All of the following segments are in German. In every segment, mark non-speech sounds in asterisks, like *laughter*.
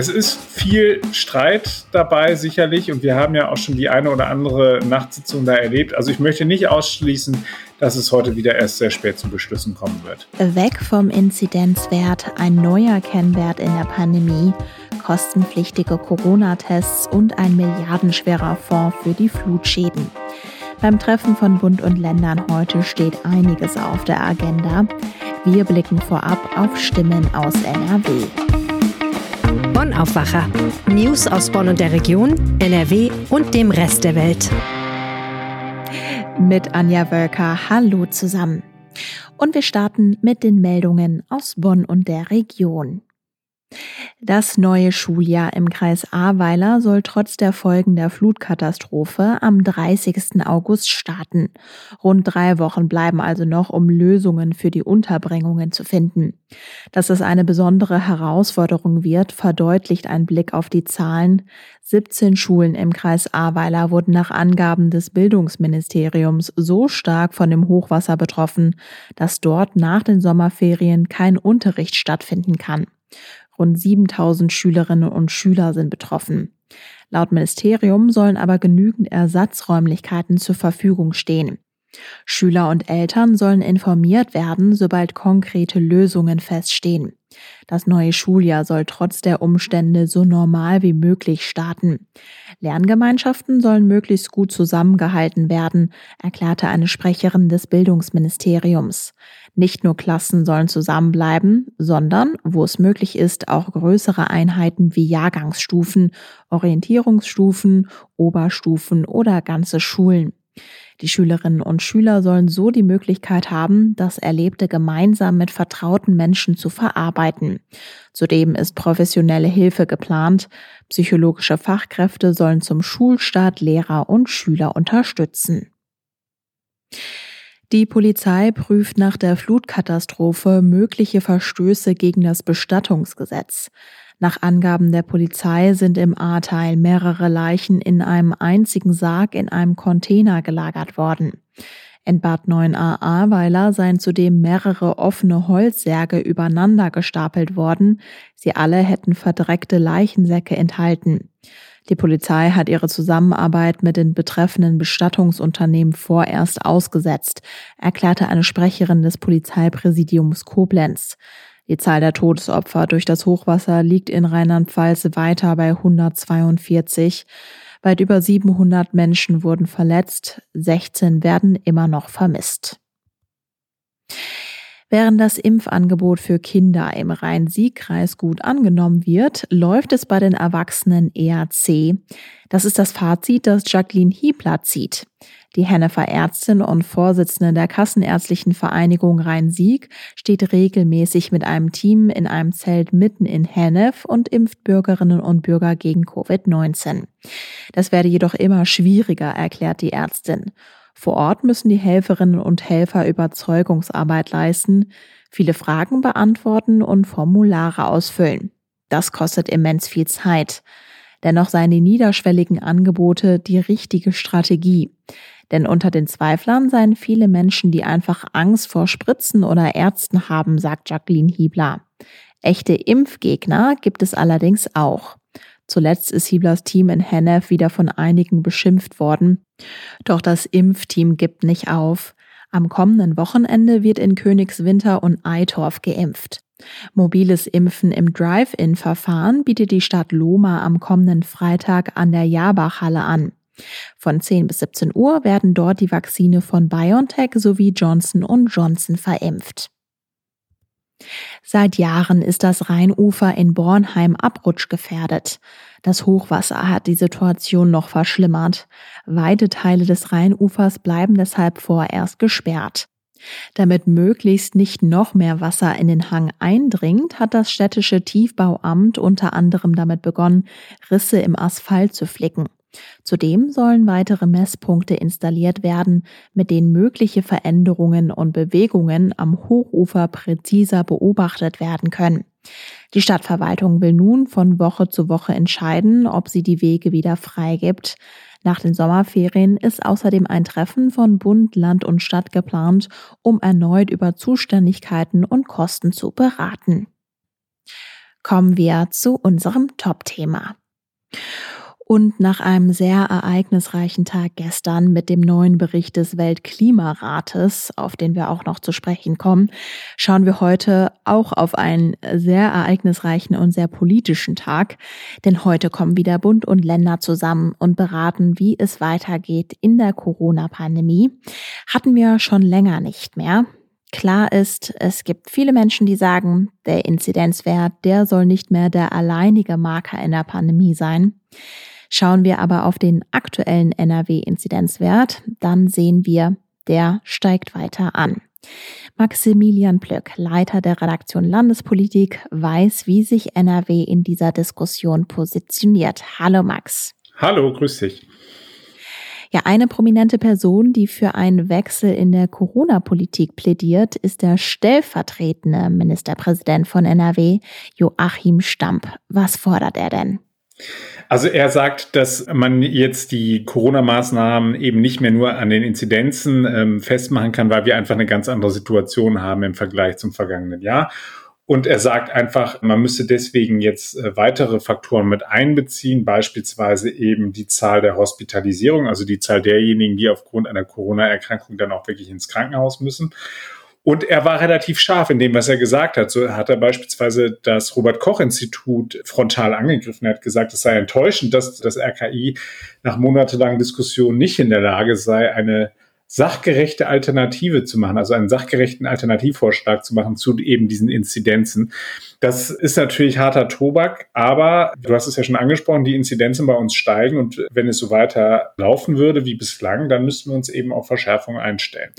Es ist viel Streit dabei sicherlich und wir haben ja auch schon die eine oder andere Nachtsitzung da erlebt. Also ich möchte nicht ausschließen, dass es heute wieder erst sehr spät zu Beschlüssen kommen wird. Weg vom Inzidenzwert, ein neuer Kennwert in der Pandemie, kostenpflichtige Corona-Tests und ein milliardenschwerer Fonds für die Flutschäden. Beim Treffen von Bund und Ländern heute steht einiges auf der Agenda. Wir blicken vorab auf Stimmen aus NRW. Bonn Aufwacher. News aus Bonn und der Region, NRW und dem Rest der Welt. Mit Anja Wölker. Hallo zusammen. Und wir starten mit den Meldungen aus Bonn und der Region. Das neue Schuljahr im Kreis Ahrweiler soll trotz der Folgen der Flutkatastrophe am 30. August starten. Rund drei Wochen bleiben also noch, um Lösungen für die Unterbringungen zu finden. Dass es eine besondere Herausforderung wird, verdeutlicht ein Blick auf die Zahlen. 17 Schulen im Kreis Ahrweiler wurden nach Angaben des Bildungsministeriums so stark von dem Hochwasser betroffen, dass dort nach den Sommerferien kein Unterricht stattfinden kann. Rund 7000 Schülerinnen und Schüler sind betroffen. Laut Ministerium sollen aber genügend Ersatzräumlichkeiten zur Verfügung stehen. Schüler und Eltern sollen informiert werden, sobald konkrete Lösungen feststehen. Das neue Schuljahr soll trotz der Umstände so normal wie möglich starten. Lerngemeinschaften sollen möglichst gut zusammengehalten werden, erklärte eine Sprecherin des Bildungsministeriums. Nicht nur Klassen sollen zusammenbleiben, sondern, wo es möglich ist, auch größere Einheiten wie Jahrgangsstufen, Orientierungsstufen, Oberstufen oder ganze Schulen. Die Schülerinnen und Schüler sollen so die Möglichkeit haben, das Erlebte gemeinsam mit vertrauten Menschen zu verarbeiten. Zudem ist professionelle Hilfe geplant. Psychologische Fachkräfte sollen zum Schulstart Lehrer und Schüler unterstützen. Die Polizei prüft nach der Flutkatastrophe mögliche Verstöße gegen das Bestattungsgesetz. Nach Angaben der Polizei sind im Ahrteil mehrere Leichen in einem einzigen Sarg in einem Container gelagert worden. In Bad 9a Ahrweiler seien zudem mehrere offene Holzsärge übereinander gestapelt worden. Sie alle hätten verdreckte Leichensäcke enthalten. Die Polizei hat ihre Zusammenarbeit mit den betreffenden Bestattungsunternehmen vorerst ausgesetzt, erklärte eine Sprecherin des Polizeipräsidiums Koblenz. Die Zahl der Todesopfer durch das Hochwasser liegt in Rheinland-Pfalz weiter bei 142. Weit über 700 Menschen wurden verletzt, 16 werden immer noch vermisst. Während das Impfangebot für Kinder im Rhein-Sieg-Kreis gut angenommen wird, läuft es bei den Erwachsenen eher zäh. Das ist das Fazit, das Jacqueline Hiebler zieht. Die Hennefer Ärztin und Vorsitzende der Kassenärztlichen Vereinigung Rhein-Sieg steht regelmäßig mit einem Team in einem Zelt mitten in Hennef und impft Bürgerinnen und Bürger gegen Covid-19. Das werde jedoch immer schwieriger, erklärt die Ärztin. Vor Ort müssen die Helferinnen und Helfer Überzeugungsarbeit leisten, viele Fragen beantworten und Formulare ausfüllen. Das kostet immens viel Zeit. Dennoch seien die niederschwelligen Angebote die richtige Strategie. Denn unter den Zweiflern seien viele Menschen, die einfach Angst vor Spritzen oder Ärzten haben, sagt Jacqueline Hiebler. Echte Impfgegner gibt es allerdings auch. Zuletzt ist Hieblers Team in Hennef wieder von einigen beschimpft worden. Doch das Impfteam gibt nicht auf. Am kommenden Wochenende wird in Königswinter und Eitorf geimpft. Mobiles Impfen im Drive-In-Verfahren bietet die Stadt Lohma am kommenden Freitag an der Jabachhalle an. Von 10 bis 17 Uhr werden dort die Vakzine von BioNTech sowie Johnson Johnson verimpft. Seit Jahren ist das Rheinufer in Bornheim abrutschgefährdet. Das Hochwasser hat die Situation noch verschlimmert. Weite Teile des Rheinufers bleiben deshalb vorerst gesperrt. Damit möglichst nicht noch mehr Wasser in den Hang eindringt, hat das städtische Tiefbauamt unter anderem damit begonnen, Risse im Asphalt zu flicken. Zudem sollen weitere Messpunkte installiert werden, mit denen mögliche Veränderungen und Bewegungen am Hochufer präziser beobachtet werden können. Die Stadtverwaltung will nun von Woche zu Woche entscheiden, ob sie die Wege wieder freigibt. Nach den Sommerferien ist außerdem ein Treffen von Bund, Land und Stadt geplant, um erneut über Zuständigkeiten und Kosten zu beraten. kommen wir zu unserem Top-Thema. Und nach einem sehr ereignisreichen Tag gestern mit dem neuen Bericht des Weltklimarates, auf den wir auch noch zu sprechen kommen, schauen wir heute auch auf einen sehr ereignisreichen und sehr politischen Tag. Denn heute kommen wieder Bund und Länder zusammen und beraten, wie es weitergeht in der Corona-Pandemie. Hatten wir schon länger nicht mehr. Klar ist, es gibt viele Menschen, die sagen, der Inzidenzwert, der soll nicht mehr der alleinige Marker in der Pandemie sein. Schauen wir aber auf den aktuellen NRW-Inzidenzwert, dann sehen wir, der steigt weiter an. Maximilian Plöck, Leiter der Redaktion Landespolitik, weiß, wie sich NRW in dieser Diskussion positioniert. Hallo Max. Hallo, grüß dich. Ja, eine prominente Person, die für einen Wechsel in der Corona-Politik plädiert, ist der stellvertretende Ministerpräsident von NRW, Joachim Stamp. Was fordert er denn? Also er sagt, dass man jetzt die Corona-Maßnahmen eben nicht mehr nur an den Inzidenzen ähm, festmachen kann, weil wir einfach eine ganz andere Situation haben im Vergleich zum vergangenen Jahr. Und er sagt einfach, man müsse deswegen jetzt äh, weitere Faktoren mit einbeziehen, beispielsweise eben die Zahl der Hospitalisierung, also die Zahl derjenigen, die aufgrund einer Corona-Erkrankung dann auch wirklich ins Krankenhaus müssen. Und er war relativ scharf in dem, was er gesagt hat. So hat er beispielsweise das Robert-Koch-Institut frontal angegriffen. Er hat gesagt, es sei enttäuschend, dass das RKI nach monatelangen Diskussionen nicht in der Lage sei, eine sachgerechte Alternative zu machen, also einen sachgerechten Alternativvorschlag zu machen zu eben diesen Inzidenzen. Das ist natürlich harter Tobak, aber du hast es ja schon angesprochen, die Inzidenzen bei uns steigen und wenn es so weiter laufen würde wie bislang, dann müssten wir uns eben auf Verschärfung einstellen.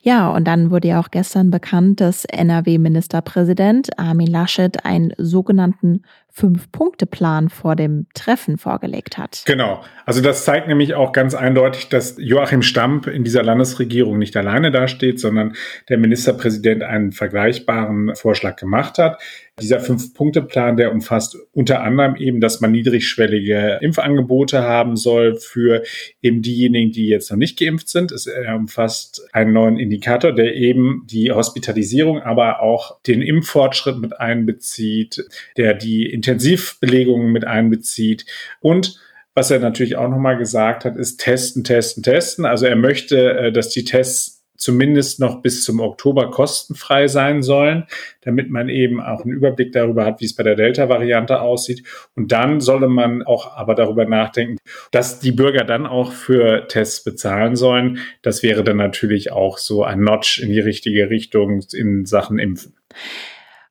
Ja, und dann wurde ja auch gestern bekannt, dass NRW-Ministerpräsident Armin Laschet einen sogenannten Fünf-Punkte-Plan vor dem Treffen vorgelegt hat. Genau. Also das zeigt nämlich auch ganz eindeutig, dass Joachim Stamp in dieser Landesregierung nicht alleine dasteht, sondern der Ministerpräsident einen vergleichbaren Vorschlag gemacht hat. Dieser Fünf-Punkte-Plan, der umfasst unter anderem eben, dass man niedrigschwellige Impfangebote haben soll für eben diejenigen, die jetzt noch nicht geimpft sind. Es umfasst einen neuen Indikator, der eben die Hospitalisierung, aber auch den Impffortschritt mit einbezieht, der die Intensivbelegungen mit einbezieht und was er natürlich auch nochmal gesagt hat, ist testen, testen, testen. Also er möchte, äh, dass die Tests zumindest noch bis zum Oktober kostenfrei sein sollen, damit man eben auch einen Überblick darüber hat, wie es bei der Delta-Variante aussieht. Und dann solle man auch aber darüber nachdenken, dass die Bürger dann auch für Tests bezahlen sollen. Das wäre dann natürlich auch so ein Notch in die richtige Richtung in Sachen Impfen.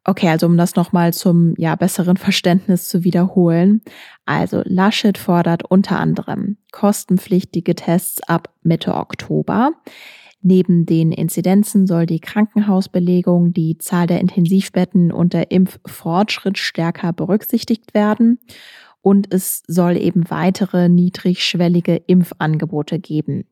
Okay, also um das nochmal zum ja, besseren Verständnis zu wiederholen. Also Laschet fordert unter anderem kostenpflichtige Tests ab Mitte Oktober. Neben den Inzidenzen soll die Krankenhausbelegung, die Zahl der Intensivbetten und der Impffortschritt stärker berücksichtigt werden. Und es soll eben weitere niedrigschwellige Impfangebote geben.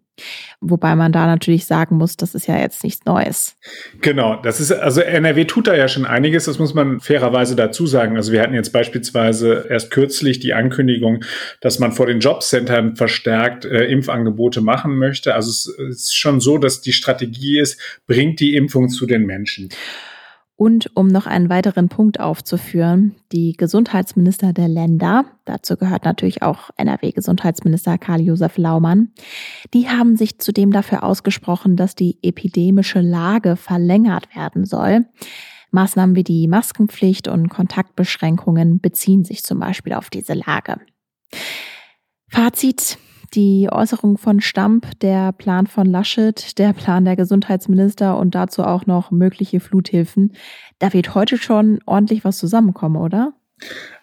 Wobei man da natürlich sagen muss, das ist ja jetzt nichts Neues. Genau, das ist, also NRW tut da ja schon einiges, das muss man fairerweise dazu sagen. Also wir hatten jetzt beispielsweise erst kürzlich die Ankündigung, dass man vor den Jobcentern verstärkt äh, Impfangebote machen möchte. Also es ist schon so, dass die Strategie ist, bringt die Impfung zu den Menschen. Und um noch einen weiteren Punkt aufzuführen, die Gesundheitsminister der Länder, dazu gehört natürlich auch NRW-Gesundheitsminister Karl-Josef Laumann, die haben sich zudem dafür ausgesprochen, dass die epidemische Lage verlängert werden soll. Maßnahmen wie die Maskenpflicht und Kontaktbeschränkungen beziehen sich zum Beispiel auf diese Lage. Fazit, die Äußerung von Stamp, der Plan von Laschet, der Plan der Gesundheitsminister und dazu auch noch mögliche Fluthilfen. Da wird heute schon ordentlich was zusammenkommen, oder?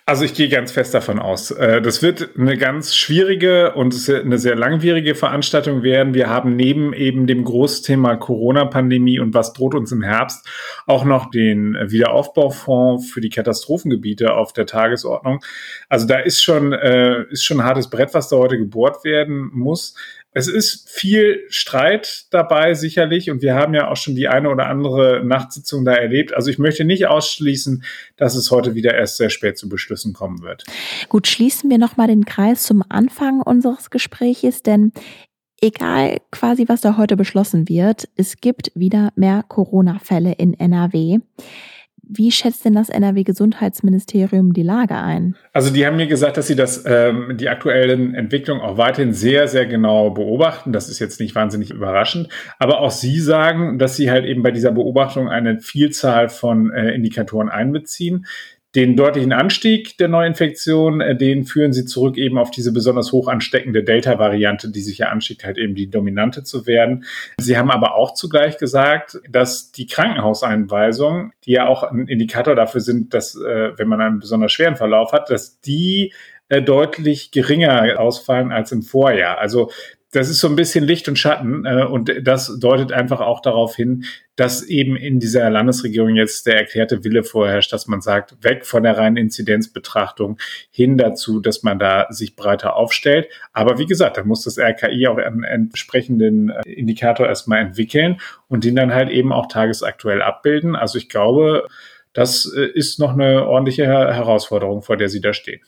Also ich gehe ganz fest davon aus. Äh, das wird eine ganz schwierige und eine sehr langwierige Veranstaltung werden. Wir haben neben eben dem Großthema Corona-Pandemie und was droht uns im Herbst auch noch den Wiederaufbaufonds für die Katastrophengebiete auf der Tagesordnung. Also da ist schon, äh, ist schon ein hartes Brett, was da heute gebohrt werden muss. Es ist viel Streit dabei, sicherlich. Und wir haben ja auch schon die eine oder andere Nachtsitzung da erlebt. Also ich möchte nicht ausschließen, dass es heute wieder erst sehr spät zu Beschlüssen kommen wird. Gut, schließen wir nochmal den Kreis zum Anfang unseres Gespräches, denn egal quasi, was da heute beschlossen wird, es gibt wieder mehr Corona-Fälle in NRW. Wie schätzt denn das NRW-Gesundheitsministerium die Lage ein? Also die haben mir gesagt, dass sie das, ähm, die aktuellen Entwicklungen auch weiterhin sehr, sehr genau beobachten. Das ist jetzt nicht wahnsinnig überraschend. Aber auch sie sagen, dass sie halt eben bei dieser Beobachtung eine Vielzahl von äh, Indikatoren einbeziehen. Den deutlichen Anstieg der Neuinfektion, äh, den führen sie zurück eben auf diese besonders hoch ansteckende Delta-Variante, die sich ja anschickt, halt eben die dominante zu werden. Sie haben aber auch zugleich gesagt, dass die Krankenhauseinweisungen, die ja auch ein Indikator dafür sind, dass, äh, wenn man einen besonders schweren Verlauf hat, dass die äh, deutlich geringer ausfallen als im Vorjahr. Also das ist so ein bisschen Licht und Schatten äh, und das deutet einfach auch darauf hin, dass eben in dieser Landesregierung jetzt der erklärte Wille vorherrscht, dass man sagt, weg von der reinen Inzidenzbetrachtung hin dazu, dass man da sich breiter aufstellt. Aber wie gesagt, da muss das RKI auch einen entsprechenden äh, Indikator erstmal entwickeln und den dann halt eben auch tagesaktuell abbilden. Also ich glaube, das äh, ist noch eine ordentliche Herausforderung, vor der Sie da stehen.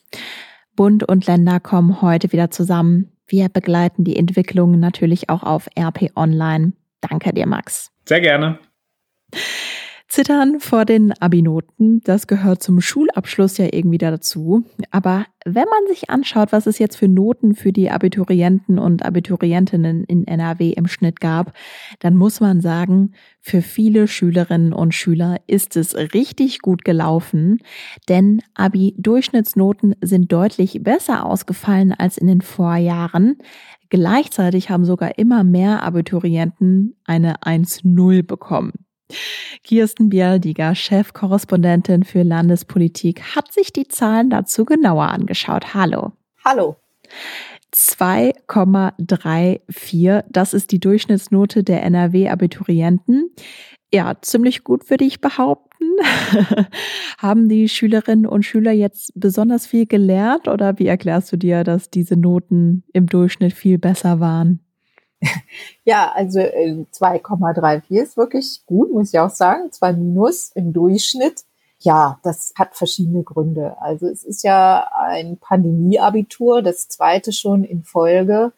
Bund und Länder kommen heute wieder zusammen. Wir begleiten die Entwicklung natürlich auch auf RP Online. Danke dir, Max. Sehr gerne. Zittern vor den Abi-Noten, das gehört zum Schulabschluss ja irgendwie dazu. Aber wenn man sich anschaut, was es jetzt für Noten für die Abiturienten und Abiturientinnen in NRW im Schnitt gab, dann muss man sagen, für viele Schülerinnen und Schüler ist es richtig gut gelaufen, denn Abi-Durchschnittsnoten sind deutlich besser ausgefallen als in den Vorjahren. Gleichzeitig haben sogar immer mehr Abiturienten eine 1-0 bekommen. Kirsten Bialdiger, Chefkorrespondentin für Landespolitik, hat sich die Zahlen dazu genauer angeschaut. Hallo. Hallo. 2,34, das ist die Durchschnittsnote der NRW-Abiturienten. Ja, ziemlich gut würde ich behaupten. *laughs* Haben die Schülerinnen und Schüler jetzt besonders viel gelernt oder wie erklärst du dir, dass diese Noten im Durchschnitt viel besser waren? Ja, also 2,34 äh, ist wirklich gut, muss ich auch sagen. Zwei Minus im Durchschnitt. Ja, das hat verschiedene Gründe. Also es ist ja ein Pandemieabitur, das zweite schon in Folge.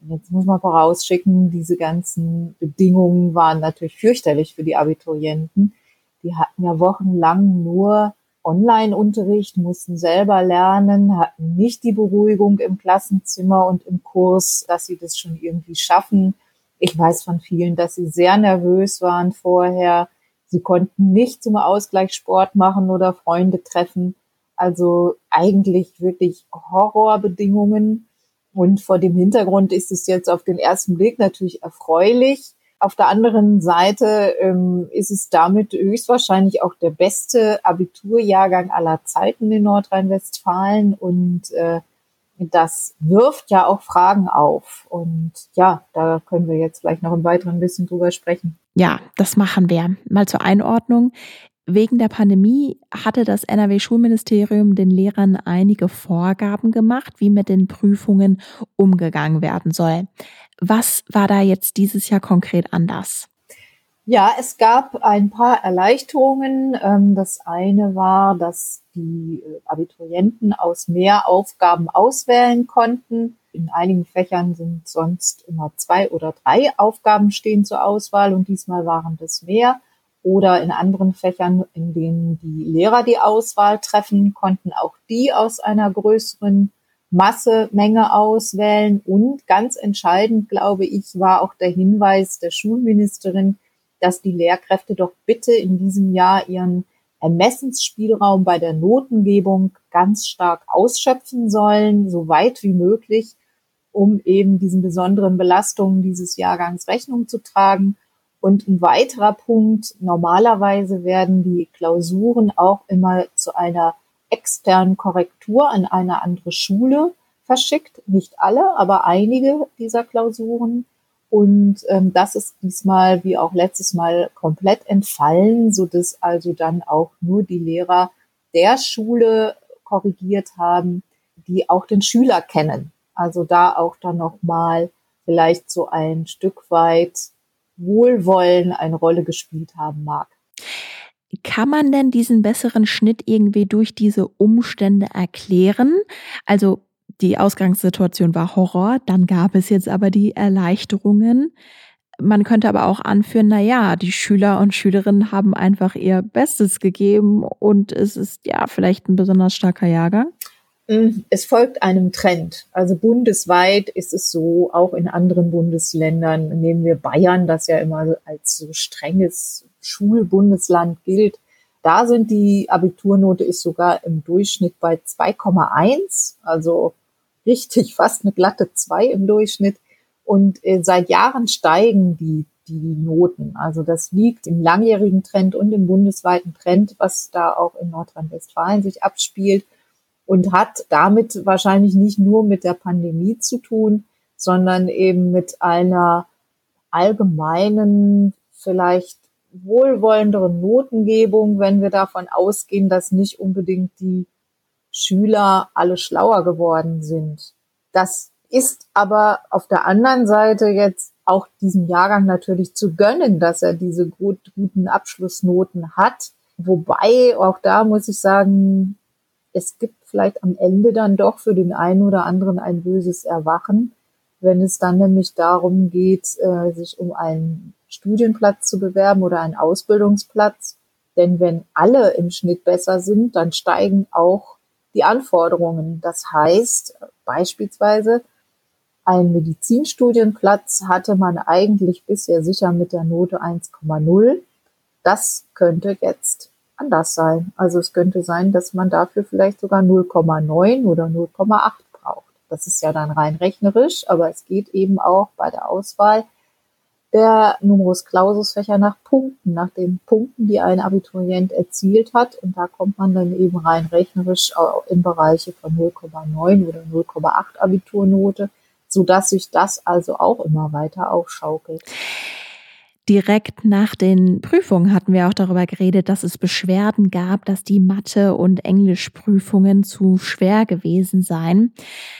Jetzt muss man vorausschicken, diese ganzen Bedingungen waren natürlich fürchterlich für die Abiturienten. Die hatten ja wochenlang nur Online-Unterricht, mussten selber lernen, hatten nicht die Beruhigung im Klassenzimmer und im Kurs, dass sie das schon irgendwie schaffen. Ich weiß von vielen, dass sie sehr nervös waren vorher. Sie konnten nicht zum Ausgleich Sport machen oder Freunde treffen. Also eigentlich wirklich Horrorbedingungen. Und vor dem Hintergrund ist es jetzt auf den ersten Blick natürlich erfreulich, auf der anderen Seite ähm, ist es damit höchstwahrscheinlich auch der beste Abiturjahrgang aller Zeiten in Nordrhein-Westfalen und äh, das wirft ja auch Fragen auf. Und ja, da können wir jetzt vielleicht noch im weiteren bisschen drüber sprechen. Ja, das machen wir. Mal zur Einordnung. Wegen der Pandemie hatte das NRW-Schulministerium den Lehrern einige Vorgaben gemacht, wie mit den Prüfungen umgegangen werden soll. Was war da jetzt dieses Jahr konkret anders? Ja, es gab ein paar Erleichterungen. Ähm, das eine war, dass die äh, Abiturienten aus mehr Aufgaben auswählen konnten. In einigen Fächern sind sonst immer zwei oder drei Aufgaben stehen zur Auswahl und diesmal waren das mehr. Oder in anderen Fächern, in denen die Lehrer die Auswahl treffen, konnten auch die aus einer größeren Masse, Menge auswählen. Und ganz entscheidend, glaube ich, war auch der Hinweis der Schulministerin, dass die Lehrkräfte doch bitte in diesem Jahr ihren Ermessensspielraum bei der Notengebung ganz stark ausschöpfen sollen, so weit wie möglich, um eben diesen besonderen Belastungen dieses Jahrgangs Rechnung zu tragen. Und ein weiterer Punkt, normalerweise werden die Klausuren auch immer zu einer externen Korrektur an eine andere Schule verschickt. Nicht alle, aber einige dieser Klausuren. Und ähm, das ist diesmal wie auch letztes Mal komplett entfallen, so dass also dann auch nur die Lehrer der Schule korrigiert haben, die auch den Schüler kennen. Also da auch dann nochmal vielleicht so ein Stück weit Wohlwollen eine Rolle gespielt haben mag. Kann man denn diesen besseren Schnitt irgendwie durch diese Umstände erklären? Also die Ausgangssituation war Horror, dann gab es jetzt aber die Erleichterungen. Man könnte aber auch anführen, na ja, die Schüler und Schülerinnen haben einfach ihr Bestes gegeben und es ist ja vielleicht ein besonders starker Jahrgang. Mm, es folgt einem Trend. Also bundesweit ist es so, auch in anderen Bundesländern, nehmen wir Bayern, das ja immer als so strenges Schulbundesland gilt. Da sind die Abiturnote ist sogar im Durchschnitt bei 2,1, also richtig *laughs* fast eine glatte 2 im Durchschnitt. Und äh, seit Jahren steigen die, die Noten. Also das liegt im langjährigen Trend und im bundesweiten Trend, was da auch in Nordrhein-Westfalen sich abspielt und hat damit wahrscheinlich nicht nur mit der Pandemie zu tun, sondern eben mit einer allgemeinen, vielleicht wohlwollenderen Notengebung, wenn wir davon ausgehen, dass nicht unbedingt die Schüler alle schlauer geworden sind. Das ist aber auf der anderen Seite jetzt auch diesem Jahrgang natürlich zu gönnen, dass er diese gut, guten Abschlussnoten hat. Wobei, auch da muss ich sagen, es gibt vielleicht am Ende dann doch für den einen oder anderen ein böses Erwachen, wenn es dann nämlich darum geht, äh, sich um einen Studienplatz zu bewerben oder einen Ausbildungsplatz. Denn wenn alle im Schnitt besser sind, dann steigen auch die Anforderungen. Das heißt beispielsweise, ein Medizinstudienplatz hatte man eigentlich bisher sicher mit der Note 1,0. Das könnte jetzt anders sein. Also es könnte sein, dass man dafür vielleicht sogar 0,9 oder 0,8 braucht. Das ist ja dann rein rechnerisch, aber es geht eben auch bei der Auswahl der Numerus Clausus Fächer nach Punkten, nach den Punkten, die ein Abiturient erzielt hat. Und da kommt man dann eben rein rechnerisch in Bereiche von 0,9 oder 0,8 Abiturnote so dass sich das also auch immer weiter aufschaukelt. Direkt nach den Prüfungen hatten wir auch darüber geredet, dass es Beschwerden gab, dass die Mathe- und Englischprüfungen zu schwer gewesen seien.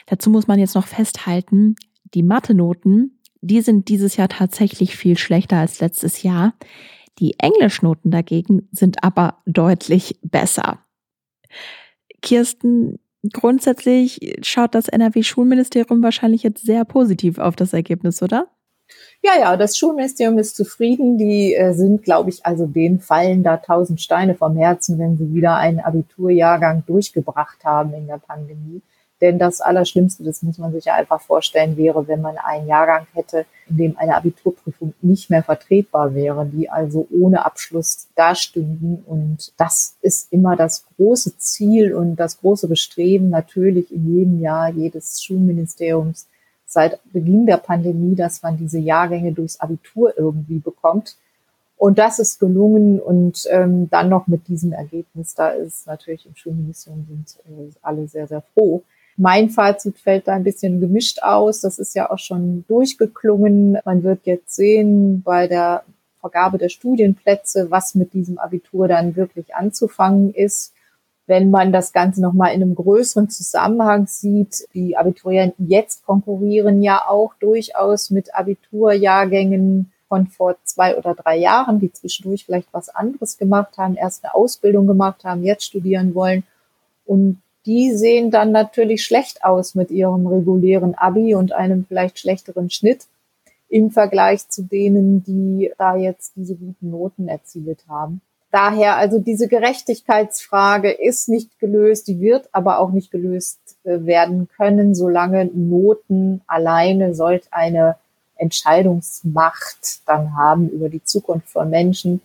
Dazu muss man jetzt noch festhalten, die Mathe-Noten, die sind dieses Jahr tatsächlich viel schlechter als letztes Jahr. Die Englischnoten dagegen sind aber deutlich besser. Kirsten, grundsätzlich schaut das NRW-Schulministerium wahrscheinlich jetzt sehr positiv auf das Ergebnis, oder? Ja, ja, das Schulministerium ist zufrieden. Die äh, sind, glaube ich, also denen fallen da tausend Steine vom Herzen, wenn sie wieder einen Abiturjahrgang durchgebracht haben in der Pandemie. Denn das Allerschlimmste, das muss man sich ja einfach vorstellen, wäre, wenn man einen Jahrgang hätte, in dem eine Abiturprüfung nicht mehr vertretbar wäre, die also ohne Abschluss dastünden. Und das ist immer das große Ziel und das große Bestreben natürlich in jedem Jahr jedes Schulministeriums seit Beginn der Pandemie, dass man diese Jahrgänge durchs Abitur irgendwie bekommt. Und das ist gelungen und ähm, dann noch mit diesem Ergebnis, da ist natürlich im Schulministerium sind äh, alle sehr, sehr froh. Mein Fazit fällt da ein bisschen gemischt aus. Das ist ja auch schon durchgeklungen. Man wird jetzt sehen bei der Vergabe der Studienplätze, was mit diesem Abitur dann wirklich anzufangen ist. Wenn man das Ganze nochmal in einem größeren Zusammenhang sieht, die Abiturienten jetzt konkurrieren ja auch durchaus mit Abiturjahrgängen von vor zwei oder drei Jahren, die zwischendurch vielleicht was anderes gemacht haben, erst eine Ausbildung gemacht haben, jetzt studieren wollen. Und die sehen dann natürlich schlecht aus mit ihrem regulären Abi und einem vielleicht schlechteren Schnitt im Vergleich zu denen, die da jetzt diese guten Noten erzielt haben. Daher also diese Gerechtigkeitsfrage ist nicht gelöst, die wird aber auch nicht gelöst äh, werden können, solange Noten alleine solch eine Entscheidungsmacht dann haben über die Zukunft von Menschen,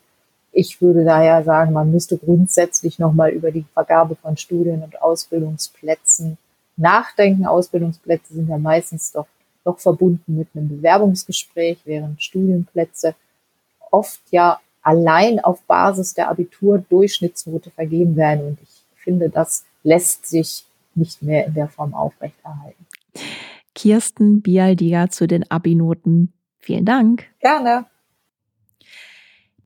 ich würde daher sagen, man müsste grundsätzlich nochmal über die Vergabe von Studien- und Ausbildungsplätzen nachdenken. Ausbildungsplätze sind ja meistens doch, doch verbunden mit einem Bewerbungsgespräch, während Studienplätze oft ja allein auf Basis der Abitur-Durchschnittsnote vergeben werden. Und ich finde, das lässt sich nicht mehr in der Form aufrechterhalten. Kirsten Bialdiger zu den Abi-Noten. Vielen Dank. Gerne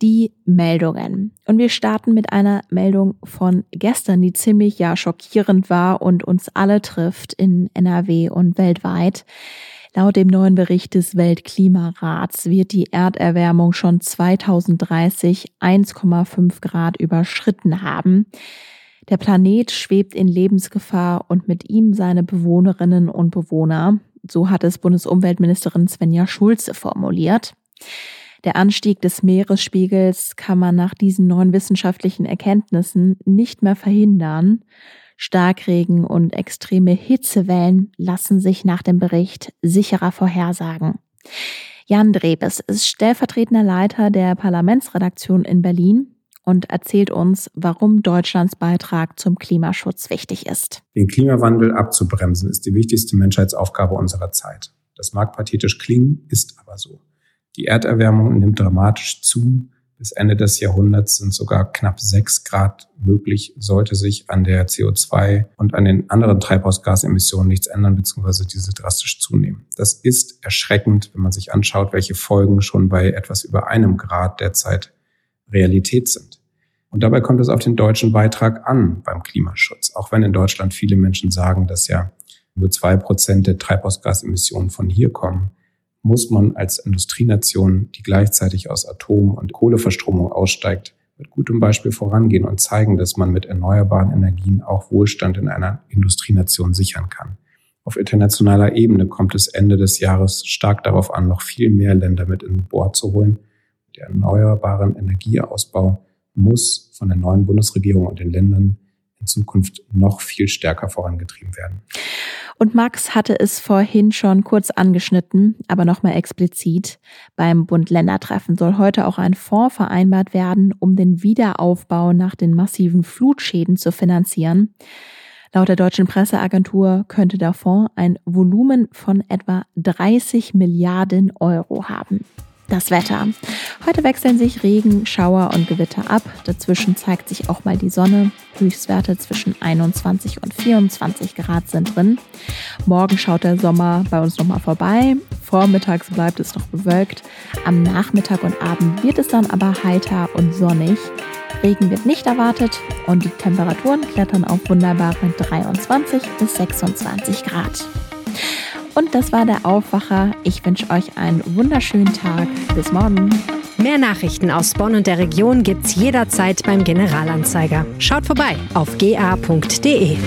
die Meldungen. Und wir starten mit einer Meldung von gestern, die ziemlich ja schockierend war und uns alle trifft in NRW und weltweit. Laut dem neuen Bericht des Weltklimarats wird die Erderwärmung schon 2030 1,5 Grad überschritten haben. Der Planet schwebt in Lebensgefahr und mit ihm seine Bewohnerinnen und Bewohner. So hat es Bundesumweltministerin Svenja Schulze formuliert. Der Anstieg des Meeresspiegels kann man nach diesen neuen wissenschaftlichen Erkenntnissen nicht mehr verhindern. Starkregen und extreme Hitzewellen lassen sich nach dem Bericht sicherer vorhersagen. Jan Drebes ist stellvertretender Leiter der Parlamentsredaktion in Berlin und erzählt uns, warum Deutschlands Beitrag zum Klimaschutz wichtig ist. Den Klimawandel abzubremsen ist die wichtigste Menschheitsaufgabe unserer Zeit. Das mag pathetisch klingen, ist aber so. Die Erderwärmung nimmt dramatisch zu. Bis Ende des Jahrhunderts sind sogar knapp sechs Grad möglich, sollte sich an der CO2 und an den anderen Treibhausgasemissionen nichts ändern, beziehungsweise diese drastisch zunehmen. Das ist erschreckend, wenn man sich anschaut, welche Folgen schon bei etwas über einem Grad derzeit Realität sind. Und dabei kommt es auf den deutschen Beitrag an beim Klimaschutz. Auch wenn in Deutschland viele Menschen sagen, dass ja nur zwei Prozent der Treibhausgasemissionen von hier kommen, muss man als Industrienation, die gleichzeitig aus Atom- und Kohleverstromung aussteigt, mit gutem Beispiel vorangehen und zeigen, dass man mit erneuerbaren Energien auch Wohlstand in einer Industrienation sichern kann. Auf internationaler Ebene kommt es Ende des Jahres stark darauf an, noch viel mehr Länder mit in Bord zu holen. Der erneuerbaren Energieausbau muss von der neuen Bundesregierung und den Ländern in Zukunft noch viel stärker vorangetrieben werden. Und Max hatte es vorhin schon kurz angeschnitten, aber nochmal explizit. Beim Bund-Länder-Treffen soll heute auch ein Fonds vereinbart werden, um den Wiederaufbau nach den massiven Flutschäden zu finanzieren. Laut der deutschen Presseagentur könnte der Fonds ein Volumen von etwa 30 Milliarden Euro haben. Das Wetter. Heute wechseln sich Regen, Schauer und Gewitter ab. Dazwischen zeigt sich auch mal die Sonne. Höchstwerte zwischen 21 und 24 Grad sind drin. Morgen schaut der Sommer bei uns nochmal vorbei. Vormittags bleibt es noch bewölkt. Am Nachmittag und Abend wird es dann aber heiter und sonnig. Regen wird nicht erwartet und die Temperaturen klettern auf wunderbare 23 bis 26 Grad. Und das war der Aufwacher. Ich wünsche euch einen wunderschönen Tag. Bis morgen. Mehr Nachrichten aus Bonn und der Region gibt's jederzeit beim Generalanzeiger. Schaut vorbei auf ga.de.